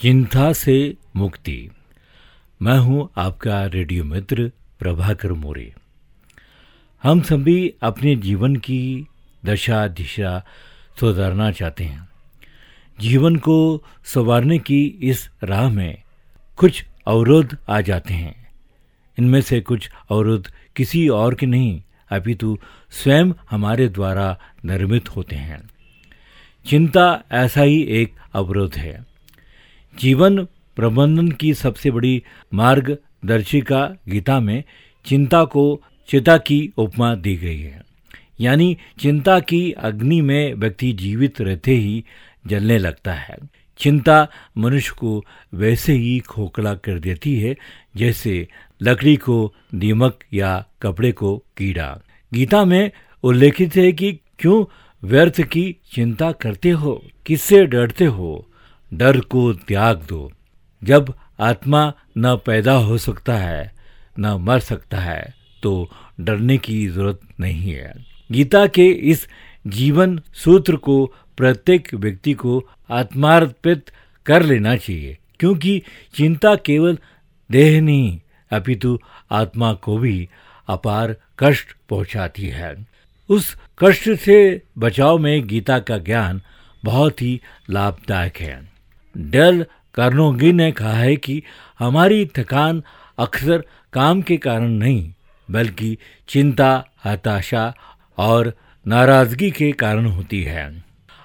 चिंता से मुक्ति। मैं हूँ आपका रेडियो मित्र प्रभाकर मोरे। हम सभी अपने जीवन की दशा, दिशा सुधारना चाहते हैं। जीवन को संवारने की इस राह में कुछ अवरोध आ जाते हैं। इनमें से कुछ अवरोध किसी और के नहीं, अपितु स्वयं हमारे द्वारा निर्मित होते हैं। चिंता ऐसा ही एक अवरोध है। जीवन प्रबंधन की सबसे बड़ी मार्गदर्शिका गीता में चिंता को चिता की उपमा दी गई है। यानी चिंता की अग्नि में व्यक्ति जीवित रहते ही जलने लगता है। चिंता मनुष्य को वैसे ही खोखला कर देती है, जैसे लकड़ी को दीमक या कपड़े को कीड़ा। गीता में उल्लेखित है कि क्यों व्यर्थ की चिंता करते हो, किससे डरते हो? डर को त्याग दो। जब आत्मा न पैदा हो सकता है, न मर सकता है तो डरने की ज़रूरत नहीं है। गीता के इस जीवन सूत्र को प्रत्येक व्यक्ति को आत्मार्पित कर लेना चाहिए, क्योंकि चिंता केवल देह नहीं, अपितु आत्मा को भी अपार कष्ट पहुंचाती है। उस कष्ट से बचाव में गीता का ज्ञान बहुत ही लाभदायक है। डेल कार्नोगी ने कहा है कि हमारी थकान अक्सर काम के कारण नहीं, बल्कि चिंता, हताशा और नाराज़गी के कारण होती है।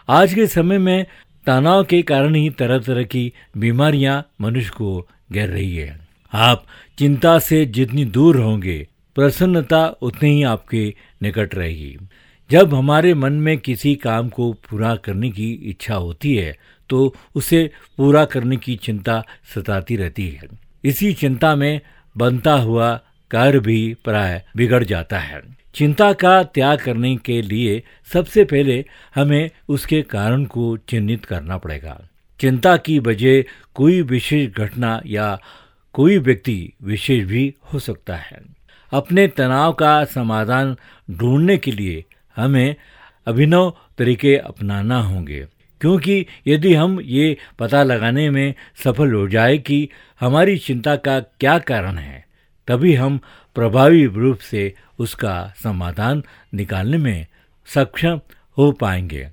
आज के समय में तनाव के कारण ही तरह तरह की बीमारियाँ मनुष्य को घेर रही है। आप चिंता से जितनी दूर होंगे, प्रसन्नता उतनी ही आपके निकट रहेगी। जब हमारे मन में किसी काम को पूरा करने की इच्छा होती है तो उसे पूरा करने की चिंता सताती रहती है। इसी चिंता में बनता हुआ कार्य भी प्राय बिगड़ जाता है। चिंता का त्याग करने के लिए सबसे पहले हमें उसके कारण को चिन्हित करना पड़ेगा। चिंता की वजह कोई विशेष घटना या कोई व्यक्ति विशेष भी हो सकता है। अपने तनाव का समाधान ढूँढने के लिए हमें अभिनव तरीके अपनाना होंगे। क्योंकि यदि हम ये पता लगाने में सफल हो जाए कि हमारी चिंता का क्या कारण है, तभी हम प्रभावी रूप से उसका समाधान निकालने में सक्षम हो पाएँगे।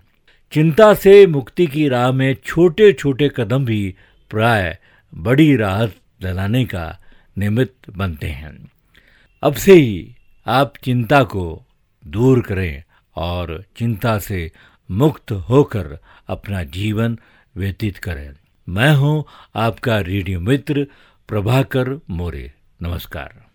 चिंता से मुक्ति की राह में छोटे छोटे कदम भी प्राय बड़ी राहत दिलाने का निमित्त बनते हैं। अब से ही आप चिंता को दूर करें। और चिंता से मुक्त होकर अपना जीवन व्यतीत करें। मैं हूँ आपका रेडियो मित्र प्रभाकर मोरे। नमस्कार।